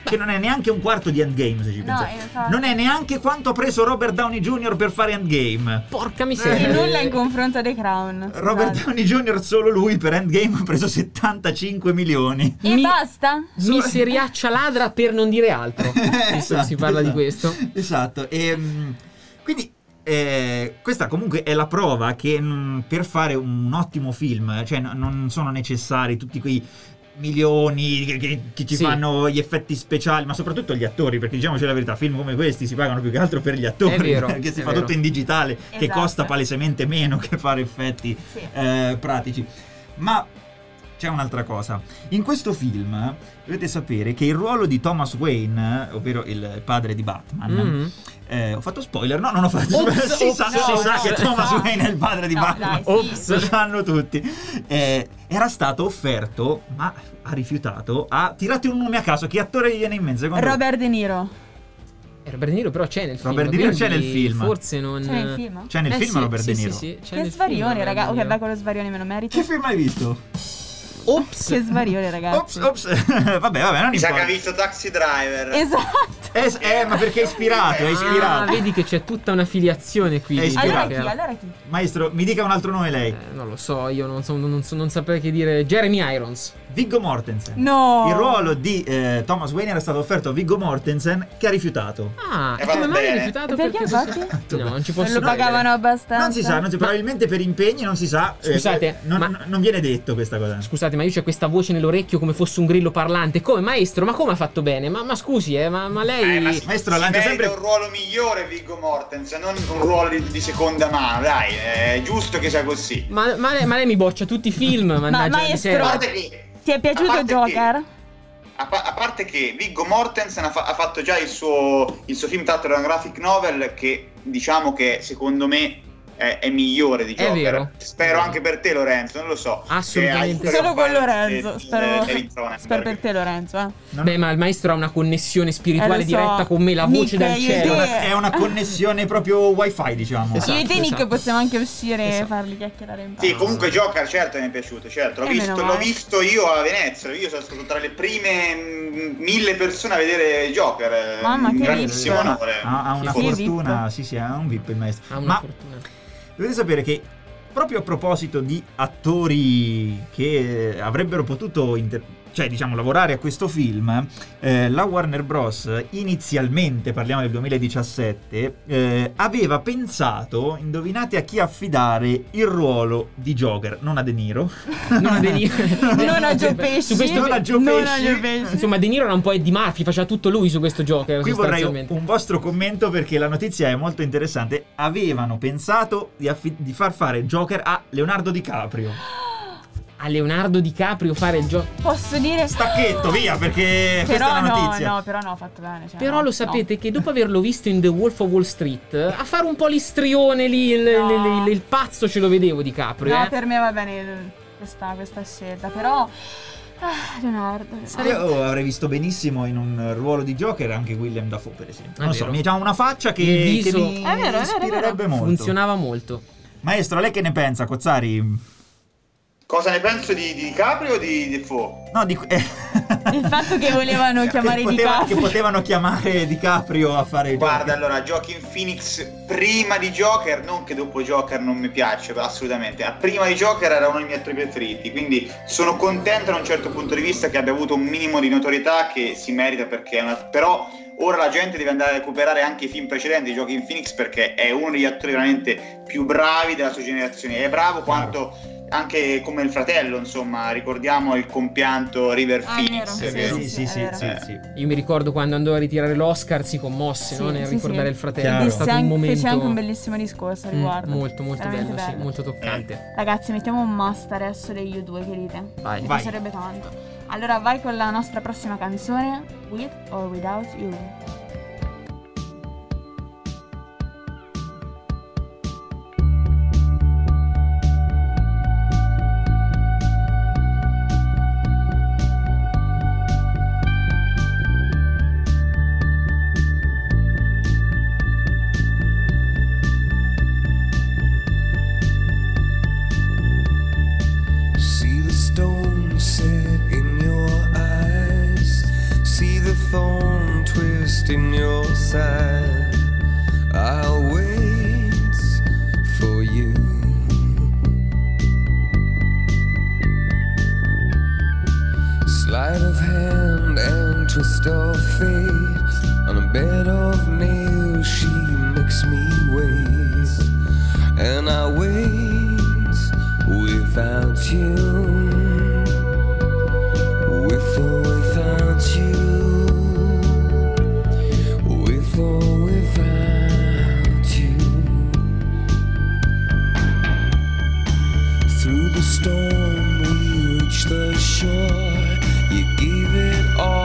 che non è neanche un quarto di Endgame, se ci No, pensate. Non è neanche quanto ha preso Robert Downey Jr. per fare Endgame. Porca E miseria. nulla in confronto a The Crown. Robert scusate. Downey Jr. solo lui per Endgame ha preso 75 milioni. E Mi- basta? Miseriaccia ladra per non dire altro. Che si parla di esatto. questo. Esatto. E, mm, quindi eh, questa comunque è la prova che mm, per fare un ottimo film, cioè n- non sono necessari tutti quei milioni che, che- che ci Sì. fanno gli effetti speciali, ma soprattutto gli attori, perché diciamoci la verità, film come questi si pagano più che altro per gli attori, vero, perché si fa vero. tutto in digitale, che Esatto. costa palesemente meno che fare effetti Sì. eh, pratici. Ma c'è un'altra cosa. In questo film dovete sapere che il ruolo di Thomas Wayne, ovvero il padre di Batman, Mhm. eh, ho fatto spoiler? No, non ho fatto Ops, spoiler. Si, sa, ops, si no, sa no, che Thomas no. Wayne è il padre di No, Batman. dai, sì. Ops. Lo sanno tutti. Eh, era stato offerto, ma ha rifiutato. Ha tirate un nome a caso. Che attore gli viene in voi? Robert De Niro. Robert De Niro però c'è nel film. Robert De Niro c'è nel film. Forse non... C'è nel film? C'è nel Eh film sì, Robert sì, De sì, Niro. sì, c'è Che nel svarione, raga. Ok, Niro. vai con lo svarione meno merito. Che film hai visto? Ops. Che svarione, ragazzi. Ops, ops. vabbè, vabbè, non Mi sa che ha importa. visto Taxi Driver. Esatto. Eh, eh, ma perché è ispirato, è Ah, ispirato. vedi che c'è tutta una filiazione qui. È ispirato. Allora chi? Allora chi? Maestro, mi dica un altro nome lei. Eh, non lo so, io non, so, non, so- non saprei che dire. Jeremy Irons. Viggo Mortensen. No. Il ruolo di eh, Thomas Wayne era stato offerto a Viggo Mortensen che ha rifiutato. Ah, E come mai bene. rifiutato? Perché infatti? No, non ci posso Non lo pagavano abbastanza. Non si sa, non si- probabilmente per impegni non si sa. eh, Scusate, non, ma- non viene detto questa cosa. Scusate, ma io c'ho questa voce nell'orecchio come fosse un grillo parlante. Come maestro? Ma come ha fatto bene? Ma, ma scusi, eh, ma, ma lei. Eh, ma Maestro, lancia sempre- un ruolo migliore Viggo Mortensen, non un ruolo di, di seconda mano, dai, è giusto che sia così. Ma, ma lei, ma lei mi boccia tutti i film, mannaggia la maestro- miseria. A parte che, Ti è piaciuto Joker? a, pa- a parte che Viggo Mortensen ha, fa- ha fatto già il suo, il suo film tratto da una graphic novel che diciamo che secondo me è, è migliore di È Joker. vero. Spero anche per te Lorenzo, non lo so. Assolutamente. Solo con Lorenzo. di- Spero, spero per te, Lorenzo. Eh. Beh, ma il maestro ha una connessione spirituale Eh, so. diretta con me, la voce Nick, dal io e È cielo. te- è una connessione proprio wifi, diciamo. Esatto, Io e te, Nick, esatto. possiamo anche uscire e Esatto. farli chiacchierare in pace. Sì, comunque Joker certo mi è piaciuto, certo. L'ho, visto, l'ho visto io a Venezia. Io sono stato tra le prime mm, mille persone a vedere Joker. Mamma, che grandissimo onore. Ha, ha una Sì, fortuna, sì, sì, ha un VIP il maestro. Ha una Ma fortuna. Dovete sapere che proprio a proposito di attori che avrebbero potuto inter- cioè diciamo lavorare a questo film eh, la Warner Bros inizialmente parliamo del 2017 eh, aveva pensato indovinate a chi affidare il ruolo di Joker non a De Niro Non a De Niro. Non a Joe Pesci. Su questo Non a Joe Non a Pesci. Joe Pesci. Insomma, De Niro era un po' Eddie Murphy, faceva tutto lui su questo Joker. Qui vorrei un vostro commento perché la notizia è molto interessante. Avevano pensato di, affi- di far fare Joker a Leonardo DiCaprio. A Leonardo DiCaprio fare il gioco. Posso dire... Stacchetto, via, perché questa Però è la no, notizia. no, però no, ho fatto bene. cioè, Però no, lo no. sapete che dopo averlo visto in The Wolf of Wall Street, a fare un po' l'istrione lì, il, No. il- il- il pazzo ce lo vedevo DiCaprio. No, eh. per me va bene il- questa, questa scelta, però... Ah, Leonardo. Io avrei visto benissimo in un ruolo di Joker anche William Dafoe, per esempio. È Non so, mi ha una faccia che, Il viso- che mi È vero, è vero, è ispirerebbe vero. molto. Funzionava molto. Maestro, lei che ne pensa, Cozzari? Cosa ne penso di, di DiCaprio o di Defoe? No, di, eh, Il fatto che volevano chiamare che, poteva- DiCaprio. che potevano chiamare DiCaprio a fare il Guarda, allora, Joaquin Phoenix prima di Joker, non che dopo Joker non mi piace, assolutamente, ma prima di Joker era uno dei miei attori preferiti, quindi sono contento da un certo punto di vista che abbia avuto un minimo di notorietà che si merita perché è una... però ora la gente deve andare a recuperare anche i film precedenti di Joaquin Phoenix perché è uno degli attori veramente più bravi della sua generazione, è bravo quanto anche come il fratello, insomma, ricordiamo il compianto River Ah, Phoenix. vero, che- Sì, sì, sì, è sì, vero. sì. Io mi ricordo quando andò a ritirare l'Oscar si commosse Sì, no? nel sì, ricordare sì. il fratello. Chiaro. È stato un momento Fece anche un bellissimo discorso a Mm, riguardo. molto molto Veramente bello, sì, bello. molto toccante. Ragazzi, mettiamo un must adesso degli U2 che dite. Vai. Mi Vai. piacerebbe tanto. Allora vai con la nostra prossima canzone, With or Without You. Storm, we reach the shore. You gave it all,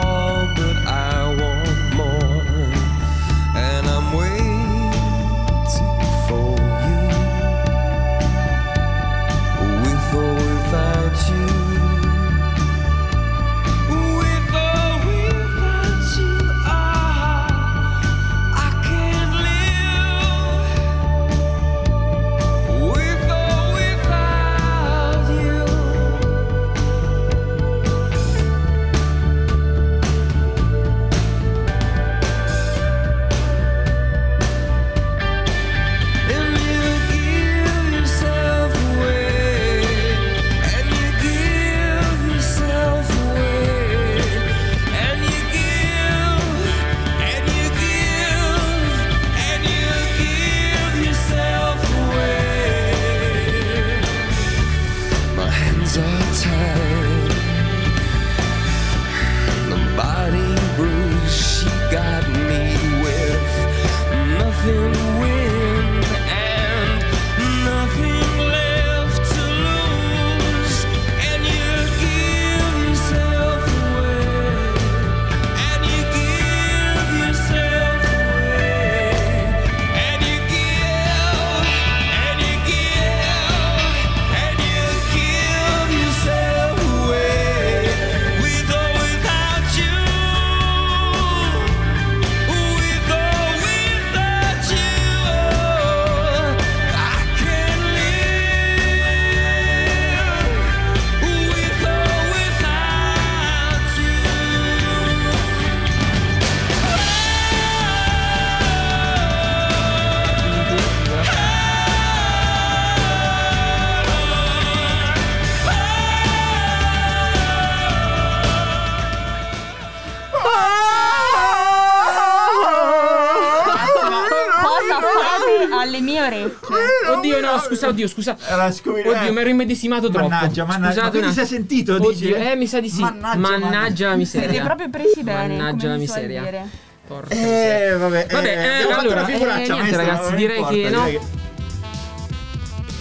Oddio, no, scusa, oddio, scusa. Era Scooby- Oddio, eh. mi ero immedesimato troppo. Mannaggia, mannaggia. Scusate Ma quindi un si è sentito, Oddio, dice? eh, mi sa di sì. Mannaggia, Mannaggia, la miseria. Siete proprio presi bene. Mannaggia la miseria. dire. Porca Eh, vabbè, Vabbè, eh, eh, allora, una figuraccia, eh, niente, ragazzi, direi importa, che no. direi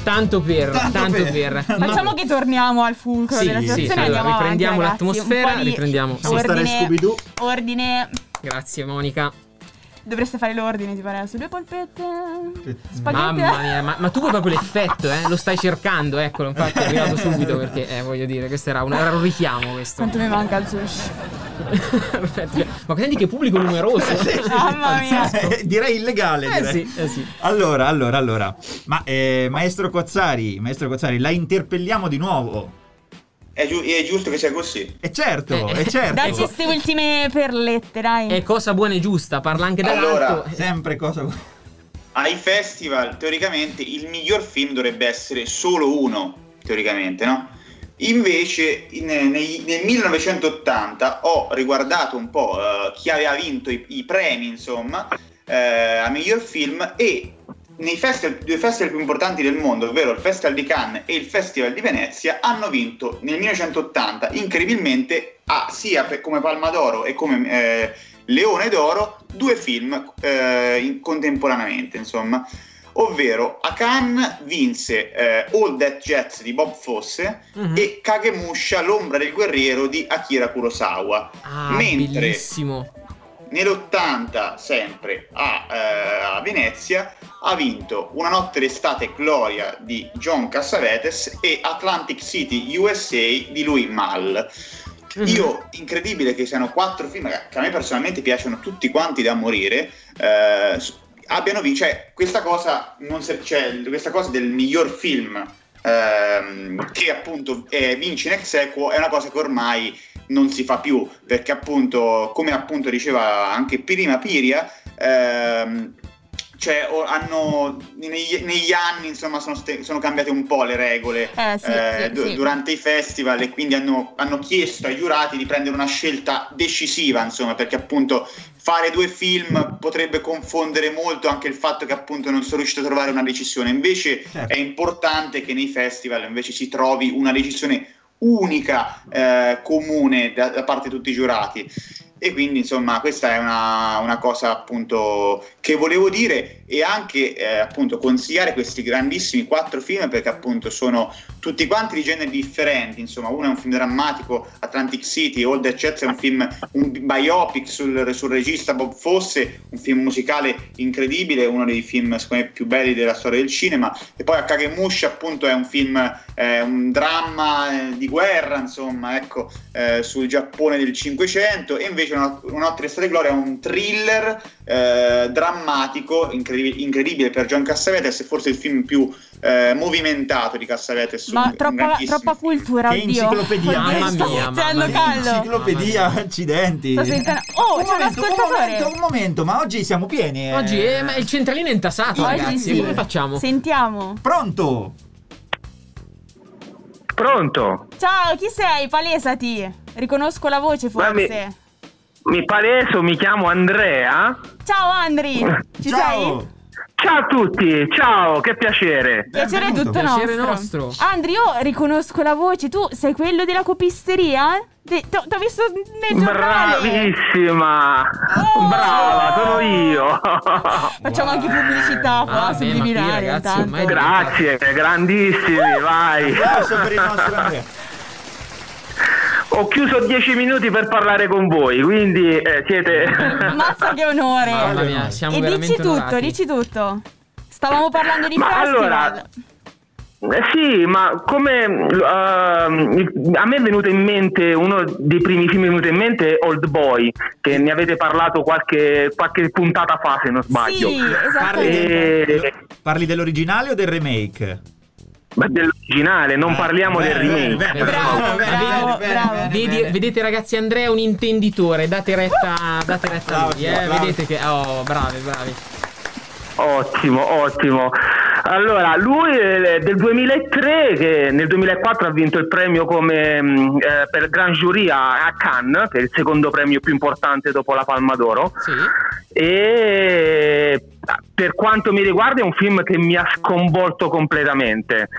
Tanto per, Tanto tanto, per. per. Facciamo che torniamo al fulcro Sì, della sì, situazione sì, allora, avanti, riprendiamo ragazzi. l'atmosfera, di riprendiamo. Stare Ordine, ordine. Grazie, Monica. Dovreste fare l'ordine, ti pare, su due polpette. Spaghetti. Mamma mia, ma, ma tu vuoi proprio l'effetto, eh? Lo stai cercando, eccolo. Infatti è arrivato subito perché, eh, voglio dire, questo era un, era un richiamo. Questo. Quanto mi manca il sushi. Perfetto. Ma senti che pubblico numeroso. Mamma mia. Eh, direi illegale. Eh direi. sì, eh sì. Allora, allora, allora. Ma eh, maestro Cozzari, maestro Cozzari, la interpelliamo di nuovo. È, giu- è giusto che sia così. E certo, Eh, è certo. Dacci queste ultime perlette, dai. È cosa buona e giusta, parla anche dall'alto. Allora, Sempre cosa ai festival teoricamente il miglior film dovrebbe essere solo uno, teoricamente, no? Invece in- nei- nel 1980 ho riguardato un po' eh, chi aveva vinto i, i premi, insomma, eh, a miglior film e nei festival, due festival più importanti del mondo, ovvero il Festival di Cannes e il Festival di Venezia, hanno vinto nel 1980 incredibilmente a- sia per- come Palma d'Oro e come eh, Leone d'Oro due film eh, contemporaneamente, insomma. Ovvero a Cannes vinse eh, All That Jets di Bob Fosse Mhm. e Kagemusha, l'ombra del guerriero di Akira Kurosawa. Ah, mentre bellissimo. Nell'80 sempre a, eh, a Venezia ha vinto Una notte d'estate gloria di John Cassavetes e Atlantic City USA di Louis Mal. Mhm. Io, incredibile che siano quattro film che a me personalmente piacciono tutti quanti da morire. eh, abbiano vinto, cioè, questa cosa, non se- cioè, questa cosa del miglior film ehm, che appunto eh, vince in ex equo è una cosa che ormai non si fa più perché appunto come appunto diceva anche prima Piria ehm, cioè hanno negli, negli anni insomma sono, ste- sono cambiate un po' le regole Eh, sì, eh, sì, du- sì. durante i festival e quindi hanno, hanno chiesto ai giurati di prendere una scelta decisiva insomma perché appunto fare due film potrebbe confondere molto anche il fatto che appunto non sono riuscito a trovare una decisione invece Certo. è importante che nei festival invece si trovi una decisione unica eh, comune da, da parte di tutti i giurati. E quindi insomma questa è una, una cosa appunto che volevo dire e anche eh, appunto consigliare questi grandissimi quattro film perché appunto sono tutti quanti di generi differenti insomma uno è un film drammatico Atlantic City That Jets è un film un biopic sul, sul regista Bob Fosse un film musicale incredibile uno dei film secondo me più belli della storia del cinema. E poi Akagemusha appunto è un film eh, un dramma eh, di guerra insomma ecco eh, sul Giappone del 500 e invece una, una notte d'estate di gloria è un thriller eh, drammatico incredibile, incredibile per John Cassavetes forse il film più eh, movimentato di Cassavetes un- Ma troppa, troppa cultura, Che oddio. enciclopedia, Oddio, mamma mia, mamma mia. Enciclopedia, accidenti. Sto sentendo... Oh, un c'è un momento, un momento, un momento, ma oggi siamo pieni. eh. Oggi è, ma il centralino è intasato, Oggi ragazzi. sì. Come facciamo? Sentiamo. Pronto? Pronto? Ciao, chi sei? Palesati. Riconosco la voce Ma mi- forse. Mi paleso, mi chiamo Andrea. Ciao Andri, ci Ciao. sei? Ciao a tutti, ciao, che piacere. Piacere è tutto Piacere nostro. nostro. Andri, io riconosco la voce. Tu sei quello della copisteria? Ti ho visto nel giornale. Bravissima. Oh! Brava, sono io. Facciamo anche pubblicità qua, Ah, ragazzi, intanto. ormai- Grazie, grandissimi, vai. Applauso per il nostro Andrea. Ho chiuso dieci minuti per parlare con voi, quindi eh, siete... Mazza che onore. Mamma mia, siamo e dici tutto, onorati. dici tutto. Stavamo parlando di Ma festival. allora, Eh, sì, ma come ehm, a me è venuto in mente uno dei primi film venuto in mente è Old Boy, che ne avete parlato qualche, qualche puntata fa se non sbaglio. Sì, Parli, esattamente. E- parli dell'originale o del remake? Ma dell'originale, non Eh, parliamo del remake. Bravo, bravo, bravo. vedete ragazzi Andrea è un intenditore date retta, date retta a lui eh? vedete che oh bravi bravi Ottimo, ottimo. Allora, lui è del 2003, che nel 2004 ha vinto il premio come, mh, eh, per Grand Jury a, Cannes, che è il secondo premio più importante dopo la Palma d'Oro. sì E per quanto mi riguarda è un film che mi ha sconvolto completamente,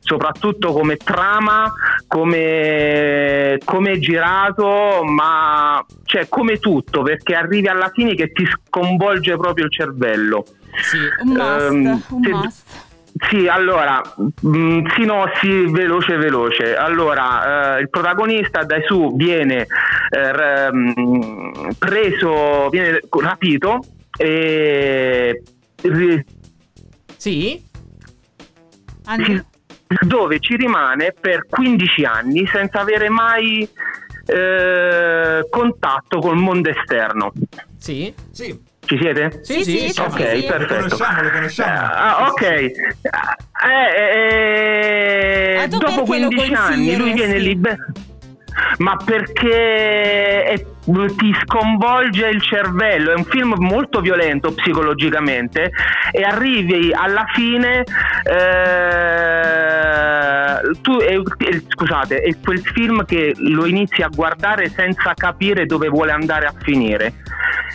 soprattutto come trama, come, come girato, ma cioè come tutto, perché arrivi alla fine che ti sconvolge proprio il cervello. Sì Un must, Ehm, un se- must. Sì, allora, mh, sinossi veloce veloce. Allora, eh, il protagonista dai su viene eh, r- mh, preso, viene rapito e sì Andri, dove ci rimane per 15 anni senza avere mai eh, contatto col mondo esterno. sì Sì. Ci siete? Sì, sì, sì, Ok, sì, sì. perfetto. Lo conosciamo, lo conosciamo. Ah, ok. Eh, eh, tu dopo perché lo 15 anni lui viene consiglieresti? Ma perché è- ti sconvolge il cervello, è un film molto violento psicologicamente e arrivi alla fine eh, tu, è- è- scusate, è quel film che lo inizi a guardare senza capire dove vuole andare a finire.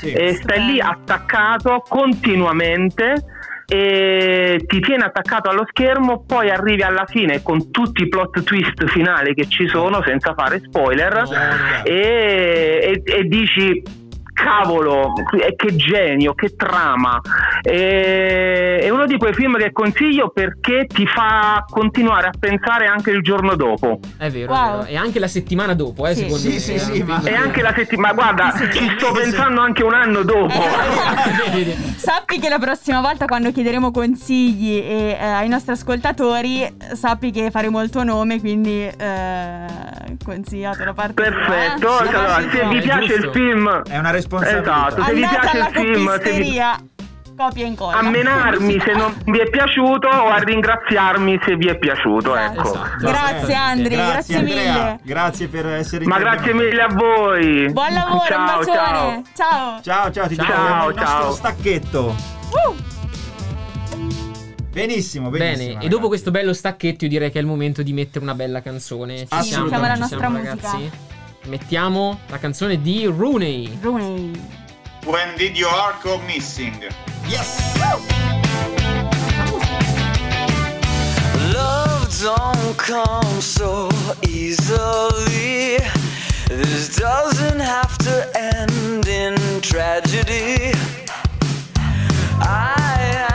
E stai lì attaccato continuamente e ti tiene attaccato allo schermo poi arrivi alla fine con tutti i plot twist finali che ci sono senza fare spoiler e, e- e dici cavolo che genio che trama E- è uno di quei film che consiglio perché ti fa continuare a pensare anche il giorno dopo È vero, Wow. è vero. E anche la settimana dopo, eh, Sì. secondo Sì, me. sì, sì, ma- e che- anche la settimana guarda ci sto pensando anche un anno dopo. Sappi che la prossima volta quando chiederemo consigli e, eh, ai nostri ascoltatori, sappi che faremo il tuo nome, quindi eh, consigliato da parte eh. Perfetto, allora, se vi piace giusto. il film, È una responsabilità. esatto, se vi piace il film, se vi, copia e incolla. a menarmi se non vi è piaciuto o a ringraziarmi se vi è piaciuto, Esatto. ecco. Esatto. Grazie Andri, grazie, Andrea. mille. Grazie per essere Ma intervenuto. grazie mille a voi. Buon lavoro, ciao, un bacione. ciao. Ciao. Ciao, ciao, ti Ciao, il nostro ciao. stacchetto. Uh, Benissimo, benissimo. Bene, e dopo questo bello stacchetto io direi che è il momento di mettere una bella canzone. Ci Sì, siamo, mettiamo la nostra siamo, musica. ragazzi? Mettiamo la canzone di Rooney. Rooney. When did your heart go missing? Yes! Love don't come so easily. This doesn't have to end in tragedy. I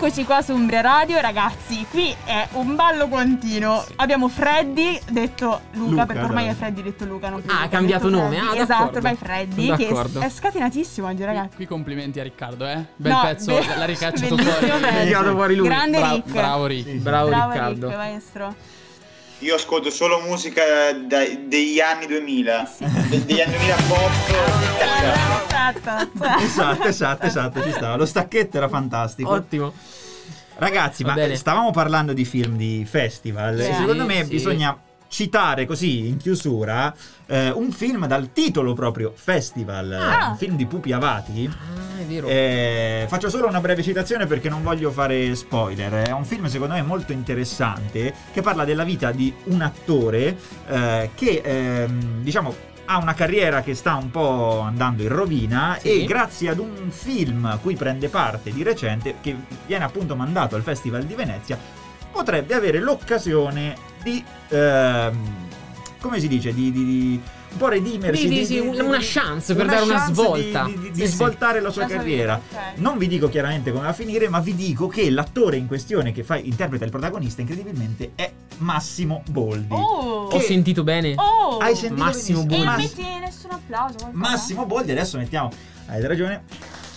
Rieccoci qua su Umbria Radio, ragazzi. Qui è un ballo continuo. Abbiamo Freddy, detto Luca, Luca, perché ormai dai. è Freddy detto Luca. Non più Ah, ha cambiato nome, Freddy. ah, Esatto, ormai Freddy, Sono che d'accordo. è scatenatissimo oggi, Qui, ragazzi. qui complimenti a Riccardo, eh? Bel No, pezzo, be- l'ha ricacciato fuori. fuori lui. Grande Bra- Rick. bravo Rick. Bravo, Bravo Riccardo. Rick, maestro. Io ascolto solo musica dai- degli anni 2000, de- degli anni 2000 pop. Esatto, esatto, esatto, ci stava. Lo stacchetto era fantastico. Ottimo. Ragazzi, Va ma bene. stavamo parlando di film di festival. Sì, e secondo me sì. bisogna citare così in chiusura eh, un film dal titolo proprio Festival, Ah. un film di Pupi Avati. Ah, è vero. Eh, faccio solo una breve citazione perché non voglio fare spoiler. È un film secondo me molto interessante che parla della vita di un attore eh, che ehm, diciamo ha una carriera che sta un po' andando in rovina Sì. e grazie ad un film a cui prende parte di recente che viene appunto mandato al Festival di Venezia potrebbe avere l'occasione di ehm, come si dice di, di- di un po' redimersi Sì, sì, sì, un- una chance per dare una chance svolta. di, di- di Sì, sì. svoltare la sua La sua carriera vita, ok. non vi dico chiaramente come va a finire, ma vi dico che l'attore in questione che fa, interpreta il protagonista incredibilmente è Massimo Boldi. Oh! Ho sentito bene. Oh! Hai sentito Massimo benissimo. E Boldi. Mass- metti nessun applauso. qualcosa? Massimo Boldi, adesso mettiamo. Hai ragione.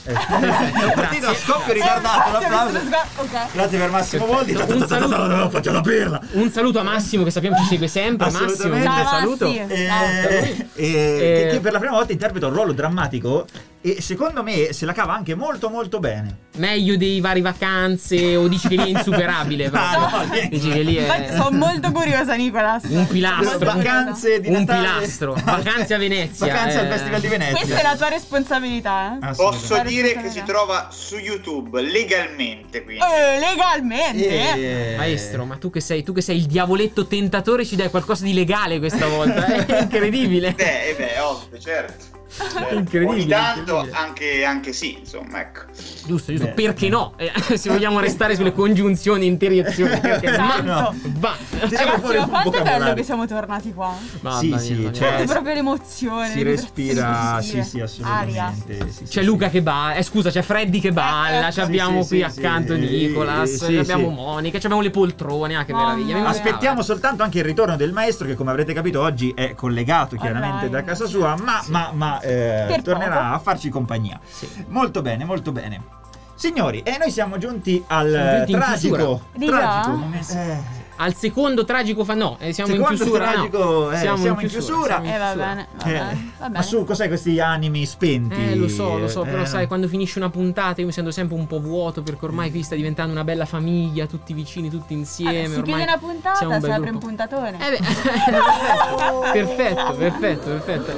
Eh, a scoppio ritardato Eh, l'applauso. Ok. Grazie per Massimo Boldi. Un saluto. Faccio la perla. Un saluto a Massimo che sappiamo ci segue sempre. Massimo, Assolutamente. un saluto. Eh, eh, Eh, che, che per la prima volta interpreta un ruolo drammatico e secondo me se la cava anche molto molto bene. Meglio dei vari vacanze o dici che lì è insuperabile? Ah, no, dici che lì è sono molto curiosa, Nicolas. un pilastro. Vacanze di Un Natale. pilastro. Vacanze a Venezia. Vacanze al eh. Festival di Venezia. Questa è la tua responsabilità, eh? Posso dire che si trova su YouTube legalmente quindi. Eh, legalmente. Eh, Maestro, ma tu che sei, tu che sei il diavoletto tentatore, ci dai qualcosa di legale questa volta. eh? È incredibile. Beh, eh beh, ovvio, certo. Certo. Incredibile, Ogni tanto incredibile. anche, anche sì, insomma, ecco. Giusto, giusto. Beh. Perché no? Eh, se vogliamo restare sulle congiunzioni interiezioni. perché- Ma No. va. Ragazzi, ma quanto è bello che siamo tornati qua. Mamma Sì, mia, sì, mia. cioè, Sento proprio l'emozione. si respira, sì, sì, Aria. assolutamente. sì, sì, C'è sì. Luca che balla, eh, scusa, c'è Freddy che balla, Eh, ci abbiamo sì, qui sì, accanto sì, Nicolas, sì, abbiamo sì. Monica, ci abbiamo le poltrone, ah che Mamma meraviglia. Aspettiamo soltanto anche il ritorno del maestro che come avrete capito oggi è collegato chiaramente Online. da casa sua, ma, ma, ma, eh, tornerà poco. a farci compagnia. Sì. Molto bene, molto bene. Signori, e noi siamo giunti al Siamo giunti tragico, tragico momento. Eh, Al secondo tragico fa no, eh, siamo Secondo in chiusura. tragico, no. eh, siamo, siamo in in chiusura. chiusura. siamo in Eh, va chiusura. bene, va eh, bene, va ma bene. su, cos'è questi animi spenti? Eh, lo so, lo so, però Eh, sai, quando finisce una puntata io mi sento sempre un po' vuoto perché ormai qui sta diventando una bella famiglia, tutti vicini, tutti insieme. Vabbè, si chiude una puntata, si apre un gruppo. puntatone. Eh beh, perfetto, perfetto, perfetto.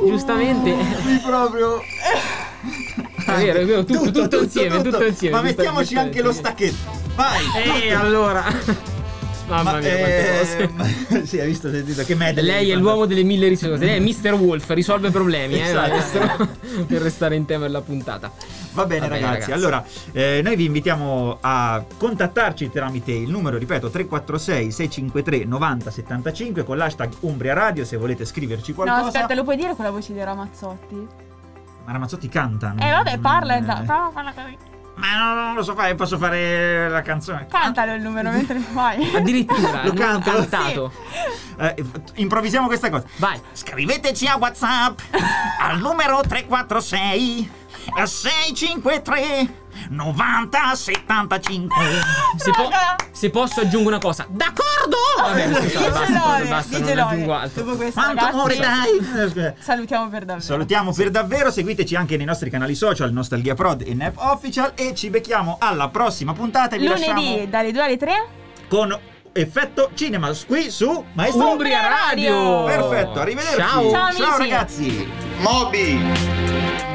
Giustamente, Qui proprio è vero, è vero, tutto, tutto, insieme, tutto insieme. Ma mettiamoci anche lo stacchetto. Vai! Eh, allora. Mamma Ma, mia, cose. ehm, sì, hai visto, hai sentito che medley. Lei è l'uomo delle mille risposte. Lei è Mr. Wolf, risolve problemi, eh, Esatto. maestro. per restare in tema della puntata. Va bene, Va bene, ragazzi. ragazzi. Allora, eh, noi vi invitiamo a contattarci tramite il numero, ripeto, 346 653 9075 con l'hashtag Umbria Radio se volete scriverci No, qualcosa. aspetta, lo puoi dire con la voce di Ramazzotti? Ma Ramazzotti canta. Eh, vabbè, parla, Eh, parla, parla così. Ma no, non lo so fare, posso fare la canzone. Cantalo il numero mentre lo fai. Addirittura, Lo non canto? cantato. Eh, improvvisiamo questa cosa. Vai. Scriveteci a WhatsApp al numero 346 653 9075. Se, po- se posso aggiungo una cosa. D'accordo! Vabbè, scusate, Dice basta, Lore, basta, dice non Lore. aggiungo altro. Dopo questo, Quanto ragazzi, amore dai! Salutiamo per davvero. Salutiamo per davvero, seguiteci anche nei nostri canali social, Nostalgia Prod e Nep Official e ci becchiamo alla prossima puntata e vi Lunedì lasciamo dalle 2 alle 3. con Effetto Cinema qui su Maestro Umbria Radio! Perfetto, arrivederci. Ciao. Ciao, amici. ragazzi. Moby!